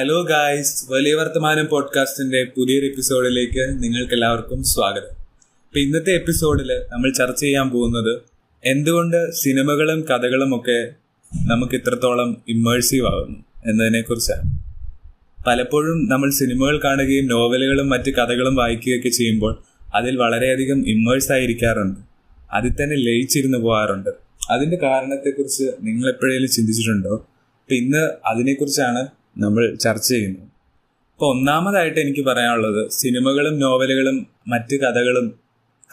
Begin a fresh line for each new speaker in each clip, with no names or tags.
Hello guys വലിയ വർത്തമാനം പോഡ്കാസ്റ്റിന്റെ പുതിയൊരു എപ്പിസോഡിലേക്ക് നിങ്ങൾക്ക് എല്ലാവർക്കും സ്വാഗതം. ഇപ്പൊ ഇന്നത്തെ എപ്പിസോഡിൽ നമ്മൾ ചർച്ച ചെയ്യാൻ പോകുന്നത് എന്തുകൊണ്ട് സിനിമകളും കഥകളും ഒക്കെ നമുക്ക് ഇത്രത്തോളം ഇമ്മേഴ്സീവ് ആകുന്നു എന്നതിനെ കുറിച്ചാണ് പലപ്പോഴും നമ്മൾ സിനിമകൾ കാണുകയും നോവലുകളും മറ്റ് കഥകളും വായിക്കുകയൊക്കെ ചെയ്യുമ്പോൾ അതിൽ വളരെയധികം ഇമ്മേഴ്സ് ആയിരിക്കാറുണ്ട്. അതിൽ തന്നെ ലയിച്ചിരുന്നു പോകാറുണ്ട്. അതിന്റെ കാരണത്തെക്കുറിച്ച് നിങ്ങൾ എപ്പോഴേലും ചിന്തിച്ചിട്ടുണ്ടോ? അപ്പൊ ഇന്ന് അതിനെക്കുറിച്ചാണ് നമ്മൾ ചർച്ച ചെയ്യുന്നു. അപ്പൊ ഒന്നാമതായിട്ട് എനിക്ക് പറയാനുള്ളത് സിനിമകളും നോവലുകളും മറ്റ് കഥകളും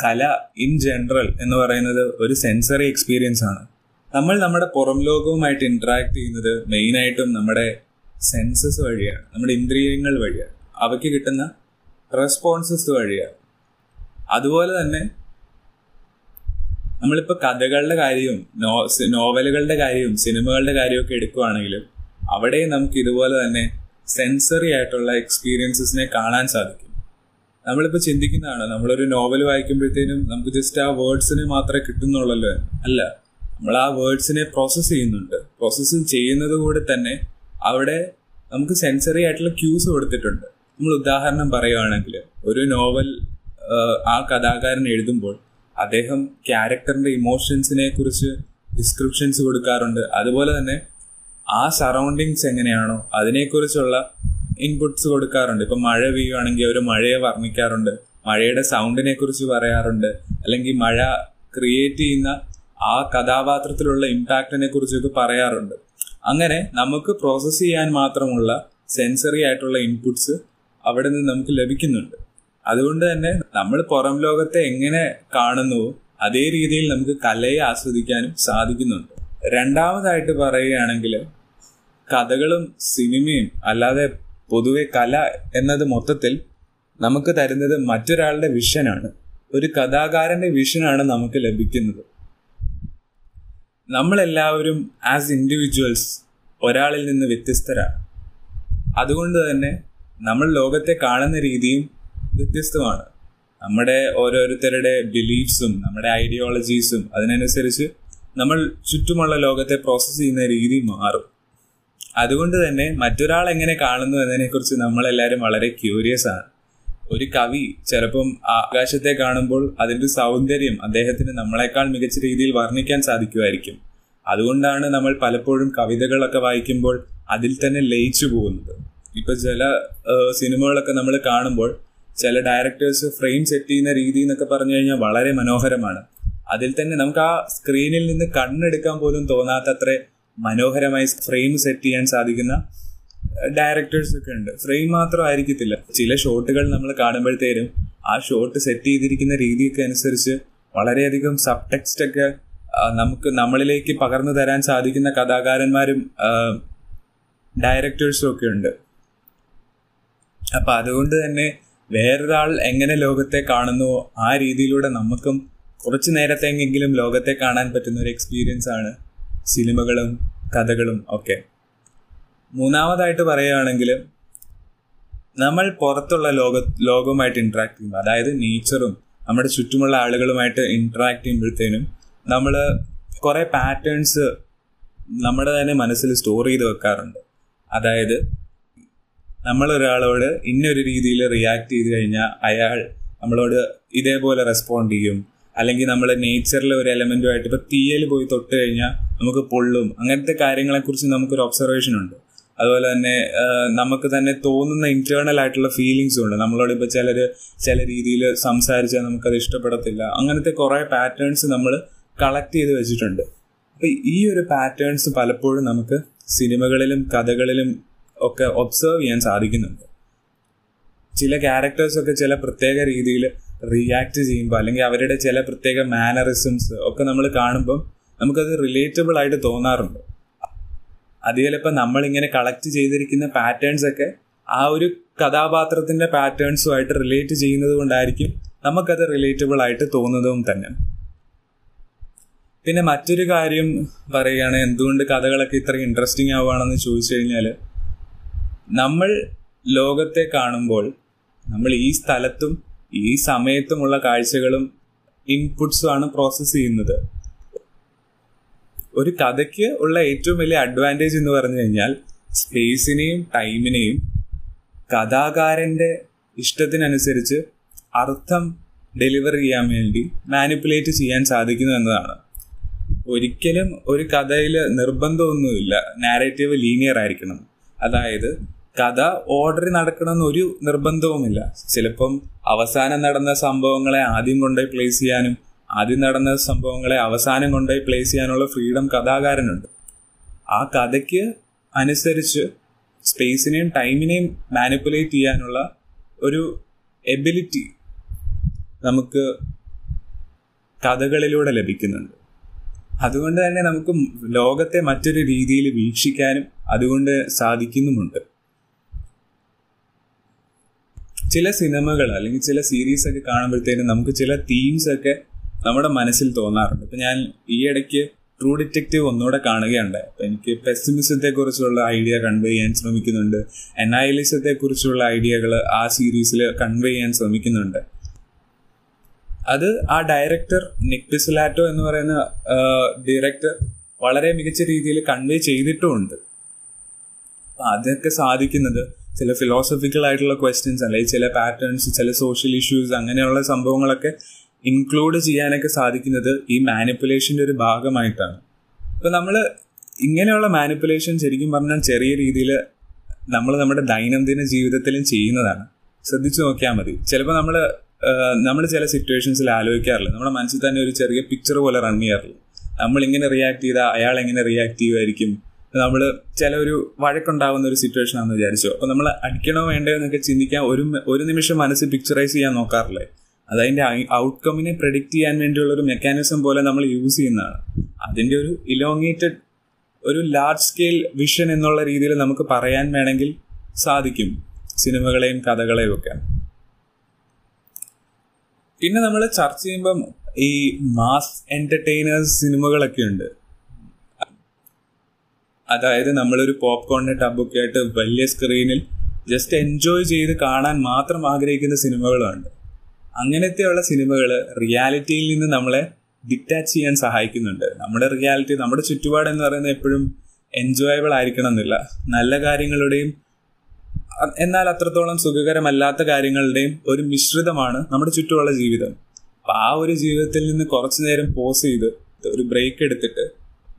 കല ഇൻ ജനറൽ എന്ന് പറയുന്നത് ഒരു സെൻസറി എക്സ്പീരിയൻസ് ആണ്. നമ്മൾ നമ്മുടെ പുറം ലോകവുമായിട്ട് ഇന്ററാക്ട് ചെയ്യുന്നത് മെയിനായിട്ടും നമ്മുടെ സെൻസസ് വഴിയാണ് നമ്മുടെ ഇന്ദ്രിയങ്ങൾ വഴിയാണ് അവയ്ക്ക് കിട്ടുന്ന റെസ്പോൺസസ് വഴിയാണ്. അതുപോലെ തന്നെ നമ്മളിപ്പോൾ കഥകളുടെ കാര്യവും നോ നോവലുകളുടെ കാര്യവും സിനിമകളുടെ കാര്യവും ഒക്കെ എടുക്കുവാണെങ്കിലും അവിടെ നമുക്ക് ഇതുപോലെ തന്നെ സെൻസറി ആയിട്ടുള്ള എക്സ്പീരിയൻസസിനെ കാണാൻ സാധിക്കും. നമ്മളിപ്പോൾ ചിന്തിക്കുന്നതാണ് നമ്മളൊരു നോവൽ വായിക്കുമ്പോഴത്തേനും നമുക്ക് ജസ്റ്റ് ആ വേർഡ്സിനെ മാത്രമേ കിട്ടുന്നുള്ളല്ലോ. അല്ല നമ്മൾ ആ വേർഡ്സിനെ പ്രോസസ്സ് ചെയ്യുന്നുണ്ട്. പ്രോസസ്സ് ചെയ്യുന്നത് കൂടെ തന്നെ അവിടെ നമുക്ക് സെൻസറി ആയിട്ടുള്ള ക്യൂസ് കൊടുത്തിട്ടുണ്ട്. നമ്മൾ ഉദാഹരണം പറയുകയാണെങ്കിൽ ഒരു നോവൽ ആ കഥാകാരൻ എഴുതുമ്പോൾ അദ്ദേഹം ക്യാരക്ടറിന്റെ ഇമോഷൻസിനെ കുറിച്ച് ഡിസ്ക്രിപ്ഷൻസ് കൊടുക്കാറുണ്ട്. അതുപോലെ തന്നെ ആ സറൗണ്ടിങ്സ് എങ്ങനെയാണോ അതിനെക്കുറിച്ചുള്ള ഇൻപുട്സ് കൊടുക്കാറുണ്ട്. ഇപ്പൊ മഴ പെയ്യുകയാണെങ്കിൽ അവർ മഴയെ വർണിക്കാറുണ്ട്. മഴയുടെ സൗണ്ടിനെ കുറിച്ച് പറയാറുണ്ട്. അല്ലെങ്കിൽ മഴ ക്രിയേറ്റ് ചെയ്യുന്ന ആ കഥാപാത്രത്തിലുള്ള ഇമ്പാക്റ്റിനെ കുറിച്ചൊക്കെ പറയാറുണ്ട്. അങ്ങനെ നമുക്ക് പ്രോസസ്സ് ചെയ്യാൻ മാത്രമുള്ള സെൻസറി ആയിട്ടുള്ള ഇൻപുട്സ് അവിടെ നിന്ന് നമുക്ക് ലഭിക്കുന്നുണ്ട്. അതുകൊണ്ട് തന്നെ നമ്മൾ പുറം ലോകത്തെ എങ്ങനെ കാണുന്നുവോ അതേ രീതിയിൽ നമുക്ക് കലയെ ആസ്വദിക്കാനും സാധിക്കുന്നുണ്ട്. രണ്ടാമതായിട്ട് പറയുകയാണെങ്കിൽ കഥകളും സിനിമയും അല്ലാതെ പൊതുവെ കല എന്നത് മൊത്തത്തിൽ നമുക്ക് തരുന്നത് മറ്റൊരാളുടെ വിഷനാണ്. ഒരു കഥാകാരന്റെ വിഷനാണ് നമുക്ക് ലഭിക്കുന്നത്. നമ്മളെല്ലാവരും ആസ് ഇൻഡിവിജ്വൽസ് ഒരാളിൽ നിന്ന് വ്യത്യസ്തരാണ്. അതുകൊണ്ട് തന്നെ നമ്മൾ ലോകത്തെ കാണുന്ന രീതിയും വ്യത്യസ്തമാണ്. നമ്മുടെ ഓരോരുത്തരുടെ ബിലീഫ്സും നമ്മുടെ ഐഡിയോളജീസും അതിനനുസരിച്ച് നമ്മൾ ചുറ്റുമുള്ള ലോകത്തെ പ്രോസസ്സ് ചെയ്യുന്ന രീതി മാറും. അതുകൊണ്ട് തന്നെ മറ്റൊരാൾ എങ്ങനെ കാണുന്നു എന്നതിനെക്കുറിച്ച് നമ്മളെല്ലാവരും വളരെ ക്യൂരിയസ് ആണ്. ഒരു കവി ചിലപ്പം ആകാശത്തെ കാണുമ്പോൾ അതിന്റെ സൗന്ദര്യം അദ്ദേഹത്തിന് നമ്മളെക്കാൾ മികച്ച രീതിയിൽ വർണിക്കാൻ സാധിക്കുമായിരിക്കും. അതുകൊണ്ടാണ് നമ്മൾ പലപ്പോഴും കവിതകളൊക്കെ വായിക്കുമ്പോൾ അതിൽ തന്നെ ലയിച്ചു പോകുന്നത്. ഇപ്പൊ ചില സിനിമകളൊക്കെ നമ്മൾ കാണുമ്പോൾ ചില ഡയറക്ടേഴ്സ് ഫ്രെയിം സെറ്റ് ചെയ്യുന്ന രീതി എന്നൊക്കെ പറഞ്ഞു കഴിഞ്ഞാൽ വളരെ മനോഹരമാണ്. അതിൽ തന്നെ നമുക്ക് ആ സ്ക്രീനിൽ നിന്ന് കണ്ണെടുക്കാൻ പോലും തോന്നാത്തത്ര മനോഹരമായി ഫ്രെയിം സെറ്റ് ചെയ്യാൻ സാധിക്കുന്ന ഡയറക്ടേഴ്സ് ഒക്കെ ഉണ്ട്. ഫ്രെയിം മാത്രം ആയിരിക്കത്തില്ല. ചില ഷോട്ടുകൾ നമ്മൾ കാണുമ്പോഴത്തേനും ആ ഷോട്ട് സെറ്റ് ചെയ്തിരിക്കുന്ന രീതിയൊക്കെ അനുസരിച്ച് വളരെയധികം സബ് ടെക്സ്റ്റ് ഒക്കെ നമുക്ക് നമ്മളിലേക്ക് പകർന്നു തരാൻ സാധിക്കുന്ന കഥാകാരന്മാരും ഡയറക്ടേഴ്സും ഒക്കെ ഉണ്ട്. അപ്പൊ അതുകൊണ്ട് തന്നെ വേറൊരാൾ എങ്ങനെ ലോകത്തെ കാണുന്നു ആ രീതിയിലൂടെ നമുക്കും കുറച്ചു നേരത്തെങ്കിലും ലോകത്തെ കാണാൻ പറ്റുന്ന ഒരു എക്സ്പീരിയൻസ് ആണ് സിനിമകളും കഥകളും ഒക്കെ. മൂന്നാമതായിട്ട് പറയുകയാണെങ്കിൽ നമ്മൾ പുറത്തുള്ള ലോക ലോകവുമായിട്ട് ഇൻട്രാക്ട് ചെയ്യുമ്പോൾ അതായത് നേച്ചറും നമ്മുടെ ചുറ്റുമുള്ള ആളുകളുമായിട്ട് ഇൻട്രാക്ട് ചെയ്യുമ്പോഴത്തേനും നമ്മൾ കുറെ പാറ്റേൺസ് നമ്മുടെ തന്നെ മനസ്സിൽ സ്റ്റോർ ചെയ്ത് വെക്കാറുണ്ട്. അതായത് നമ്മൾ ഒരാളോട് ഇന്നൊരു രീതിയിൽ റിയാക്ട് ചെയ്ത് കഴിഞ്ഞാൽ അയാൾ നമ്മളോട് ഇതേപോലെ റെസ്പോണ്ട് ചെയ്യും. അല്ലെങ്കിൽ നമ്മൾ നേച്ചറിലെ ഒരു എലമെന്റുമായിട്ട് ഇപ്പൊ തീയൽ പോയി തൊട്ട് കഴിഞ്ഞാൽ നമുക്ക് പൊള്ളും. അങ്ങനത്തെ കാര്യങ്ങളെ കുറിച്ച് നമുക്കൊരു ഒബ്സർവേഷൻ ഉണ്ട്. അതുപോലെ തന്നെ നമുക്ക് തന്നെ തോന്നുന്ന ഇന്റേണൽ ആയിട്ടുള്ള ഫീലിങ്സും ഉണ്ട്. നമ്മളോട് ഇപ്പൊ ചിലർ ചില രീതിയിൽ സംസാരിച്ചാൽ നമുക്കത് ഇഷ്ടപ്പെടത്തില്ല. അങ്ങനത്തെ കുറേ പാറ്റേൺസ് നമ്മൾ കളക്ട് ചെയ്ത് വെച്ചിട്ടുണ്ട്. അപ്പൊ ഈ ഒരു പാറ്റേൺസ് പലപ്പോഴും നമുക്ക് സിനിമകളിലും കഥകളിലും ഒക്കെ ഒബ്സർവ് ചെയ്യാൻ സാധിക്കുന്നുണ്ട്. ചില ക്യാരക്ടേഴ്സൊക്കെ ചില പ്രത്യേക രീതിയിൽ റിയാക്ട് ചെയ്യുമ്പോൾ അല്ലെങ്കിൽ അവരുടെ ചില പ്രത്യേക മാനറിസംസ് ഒക്കെ നമ്മൾ കാണുമ്പോൾ നമുക്കത് റിലേറ്റബിൾ ആയിട്ട് തോന്നാറുണ്ട്. അത് ചിലപ്പോൾ നമ്മളിങ്ങനെ കളക്ട് ചെയ്തിരിക്കുന്ന പാറ്റേൺസ് ഒക്കെ ആ ഒരു കഥാപാത്രത്തിന്റെ പാറ്റേൺസുമായിട്ട് റിലേറ്റ് ചെയ്യുന്നത് കൊണ്ടായിരിക്കും നമുക്കത് റിലേറ്റബിൾ ആയിട്ട് തോന്നുന്നതും തന്നെ. പിന്നെ മറ്റൊരു കാര്യം പറയുകയാണ് എന്തുകൊണ്ട് കഥകളൊക്കെ ഇത്ര ഇൻട്രസ്റ്റിംഗ് ആവുകയാണെന്ന് ചോദിച്ചു കഴിഞ്ഞാൽ നമ്മൾ ലോകത്തെ കാണുമ്പോൾ നമ്മൾ ഈ സ്ഥലത്തും ഈ സമയത്തുമുള്ള കാഴ്ചകളും ഇൻപുട്സും ആണ് പ്രോസസ്സ് ചെയ്യുന്നത്. ഒരു കഥയ്ക്ക് ഉള്ള ഏറ്റവും വലിയ അഡ്വാന്റേജ് എന്ന് പറഞ്ഞു കഴിഞ്ഞാൽ സ്പേസിനെയും ടൈമിനെയും കഥാകാരന്റെ ഇഷ്ടത്തിനനുസരിച്ച് അർത്ഥം ഡെലിവർ ചെയ്യാൻ വേണ്ടി മാനിപ്പുലേറ്റ് ചെയ്യാൻ സാധിക്കുന്നു എന്നതാണ്. ഒരിക്കലും ഒരു കഥയിൽ നിർബന്ധമൊന്നുമില്ല. നാരേറ്റീവ് ലീനിയർ ആയിരിക്കണം. അതായത് കഥ ഓർഡറിൽ നടക്കണമെന്ന് ഒരു നിർബന്ധവുമില്ല. ചിലപ്പം അവസാനം നടന്ന സംഭവങ്ങളെ ആദ്യം കൊണ്ടുപോയി പ്ലേസ് ചെയ്യാനും ആദ്യം നടന്ന സംഭവങ്ങളെ അവസാനം കൊണ്ടുപോയി പ്ലേസ് ചെയ്യാനുള്ള ഫ്രീഡം കഥാകാരനുണ്ട്. ആ കഥയ്ക്ക് അനുസരിച്ച് സ്പേസിനെയും ടൈമിനെയും മാനിപ്പുലേറ്റ് ചെയ്യാനുള്ള ഒരു എബിലിറ്റി നമുക്ക് കഥകളിലൂടെ ലഭിക്കുന്നുണ്ട്. അതുകൊണ്ട് തന്നെ നമുക്ക് ലോകത്തെ മറ്റൊരു രീതിയിൽ വീക്ഷിക്കാനും അതുകൊണ്ട് സാധിക്കുന്നുമുണ്ട്. ചില സിനിമകൾ അല്ലെങ്കിൽ ചില സീരീസ് ഒക്കെ കാണുമ്പോഴത്തേനും നമുക്ക് ചില തീംസ് ഒക്കെ നമ്മുടെ മനസ്സിൽ തോന്നാറുണ്ട്. ഇപ്പൊ ഞാൻ ഈ ഇടയ്ക്ക് ട്രൂ ഡിറ്റക്റ്റീവ് ഒന്നുകൂടെ കാണുകയുണ്ടായി. അപ്പൊ എനിക്ക് പെസിമിസത്തെ കുറിച്ചുള്ള ഐഡിയ കൺവേ ചെയ്യാൻ ശ്രമിക്കുന്നുണ്ട്. അനാലിസത്തെ കുറിച്ചുള്ള ഐഡിയകൾ ആ സീരീസിൽ കൺവേ ചെയ്യാൻ ശ്രമിക്കുന്നുണ്ട്. അത് ആ ഡയറക്ടർ നിക് പിസലാറ്റോ എന്ന് പറയുന്ന ഡയറക്ടർ വളരെ മികച്ച രീതിയിൽ കൺവേ ചെയ്തിട്ടുമുണ്ട്. അതൊക്കെ സാധിക്കുന്നത് ചില ഫിലോസഫിക്കൽ ആയിട്ടുള്ള ക്വസ്റ്റ്യൻസ് അല്ലെങ്കിൽ ചില പാറ്റേൺസ് ചില സോഷ്യൽ ഇഷ്യൂസ് അങ്ങനെയുള്ള സംഭവങ്ങളൊക്കെ ഇൻക്ലൂഡ് ചെയ്യാനൊക്കെ സാധിക്കുന്നത് ഈ മാനിപ്പുലേഷന്റെ ഒരു ഭാഗമായിട്ടാണ്. അപ്പോൾ നമ്മൾ ഇങ്ങനെയുള്ള മാനിപ്പുലേഷൻ ശരിക്കും പറഞ്ഞാൽ ചെറിയ രീതിയിൽ നമ്മൾ നമ്മുടെ ദൈനംദിന ജീവിതത്തിലും ചെയ്യുന്നതാണ്. ശ്രദ്ധിച്ചു നോക്കിയാൽ മതി. ചിലപ്പോൾ നമ്മൾ നമ്മൾ ചില സിറ്റുവേഷൻസിൽ ആലോചിക്കാറില്ല. നമ്മുടെ മനസ്സിൽ തന്നെ ഒരു ചെറിയ പിക്ചർ പോലെ റൺ ചെയ്യാറില്ല നമ്മൾ ഇങ്ങനെ റിയാക്ട് ചെയ്താൽ അയാൾ എങ്ങനെ റിയാക്ട് ചെയ്യുമായിരിക്കും നമ്മൾ ചില ഒരു വഴക്കുണ്ടാകുന്ന ഒരു സിറ്റുവേഷൻ ആണെന്ന് വിചാരിച്ചു. അപ്പോൾ നമ്മൾ അടിക്കണോ വേണ്ടോ എന്നൊക്കെ ചിന്തിക്കാൻ ഒരു ഒരു നിമിഷം മനസ്സിൽ പിക്ചറൈസ് ചെയ്യാൻ നോക്കാറില്ലേ. അത് അതിന്റെ ഔട്ട്കമ്മിനെ പ്രഡിക്റ്റ് ചെയ്യാൻ വേണ്ടിയുള്ള ഒരു മെക്കാനിസം പോലെ നമ്മൾ യൂസ് ചെയ്യുന്നതാണ്. അതിന്റെ ഒരു ഇലോങ്ങേറ്റഡ് ഒരു ലാർജ് സ്കെയിൽ വിഷൻ എന്നുള്ള രീതിയിൽ നമുക്ക് പറയാൻ വേണമെങ്കിൽ സാധിക്കും സിനിമകളെയും കഥകളെയും ഒക്കെ. പിന്നെ നമ്മൾ ചർച്ച ചെയ്യുമ്പം ഈ മാസ് എന്റർടൈനേഴ്സ് സിനിമകളൊക്കെ ഉണ്ട്. അതായത് നമ്മളൊരു പോപ്കോണിന്റെ ടബൊക്കെ ആയിട്ട് വലിയ സ്ക്രീനിൽ ജസ്റ്റ് എൻജോയ് ചെയ്ത് കാണാൻ മാത്രം ആഗ്രഹിക്കുന്ന സിനിമകളുണ്ട്. അങ്ങനത്തെയുള്ള സിനിമകൾ റിയാലിറ്റിയിൽ നിന്ന് നമ്മളെ ഡിറ്റാച്ച് ചെയ്യാൻ സഹായിക്കുന്നുണ്ട്. നമ്മുടെ റിയാലിറ്റി നമ്മുടെ ചുറ്റുപാട് എന്ന് പറയുന്നത് എപ്പോഴും എൻജോയബിൾ ആയിരിക്കണം എന്നില്ല. നല്ല കാര്യങ്ങളുടെയും എന്നാൽ അത്രത്തോളം സുഖകരമല്ലാത്ത കാര്യങ്ങളുടെയും ഒരു മിശ്രിതമാണ് നമ്മുടെ ചുറ്റുമുള്ള ജീവിതം. അപ്പം ആ ഒരു ജീവിതത്തിൽ നിന്ന് കുറച്ചു നേരം പോസ് ചെയ്ത് ഒരു ബ്രേക്ക് എടുത്തിട്ട്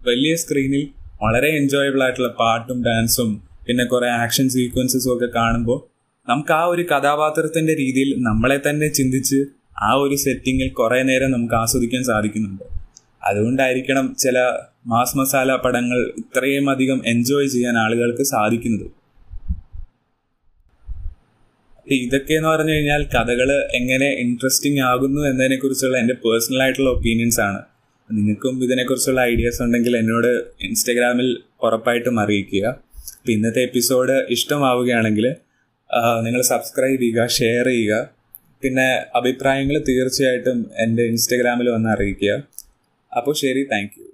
വലിയ സ്ക്രീനിൽ വളരെ എൻജോയബിൾ ആയിട്ടുള്ള പാട്ടും ഡാൻസും പിന്നെ കുറേ ആക്ഷൻ സീക്വൻസസും ഒക്കെ കാണുമ്പോൾ നമുക്ക് ആ ഒരു കഥാപാത്രത്തിന്റെ രീതിയിൽ നമ്മളെ തന്നെ ചിന്തിച്ച് ആ ഒരു സെറ്റിങ്ങിൽ കുറെ നേരം നമുക്ക് ആസ്വദിക്കാൻ സാധിക്കുന്നുണ്ട്. അതുകൊണ്ടായിരിക്കണം ചില മാസ് മസാല പടങ്ങൾ ഇത്രയും അധികം എൻജോയ് ചെയ്യാൻ ആളുകൾക്ക് സാധിക്കുന്നത്. ഇതൊക്കെ എന്ന് പറഞ്ഞു കഴിഞ്ഞാൽ കഥകൾ എങ്ങനെ ഇൻട്രസ്റ്റിംഗ് ആകുന്നു എന്നതിനെ കുറിച്ചുള്ള എന്റെ പേഴ്സണൽ ആയിട്ടുള്ള ഒപ്പീനിയൻസ് ആണ്. നിങ്ങൾക്കും ഇതിനെക്കുറിച്ചുള്ള ഐഡിയാസ് ഉണ്ടെങ്കിൽ എന്നോട് ഇൻസ്റ്റഗ്രാമിൽ ഉറപ്പായിട്ടും അറിയിക്കുക. ഇന്നത്തെ എപ്പിസോഡ് ഇഷ്ടമാവുകയാണെങ്കിൽ നിങ്ങൾ സബ്സ്ക്രൈബ് ചെയ്യുക ഷെയർ ചെയ്യുക. പിന്നെ അഭിപ്രായങ്ങൾ തീർച്ചയായിട്ടും എന്റെ ഇൻസ്റ്റഗ്രാമിൽ വന്ന് അറിയിക്കുക. അപ്പോൾ ശരി താങ്ക്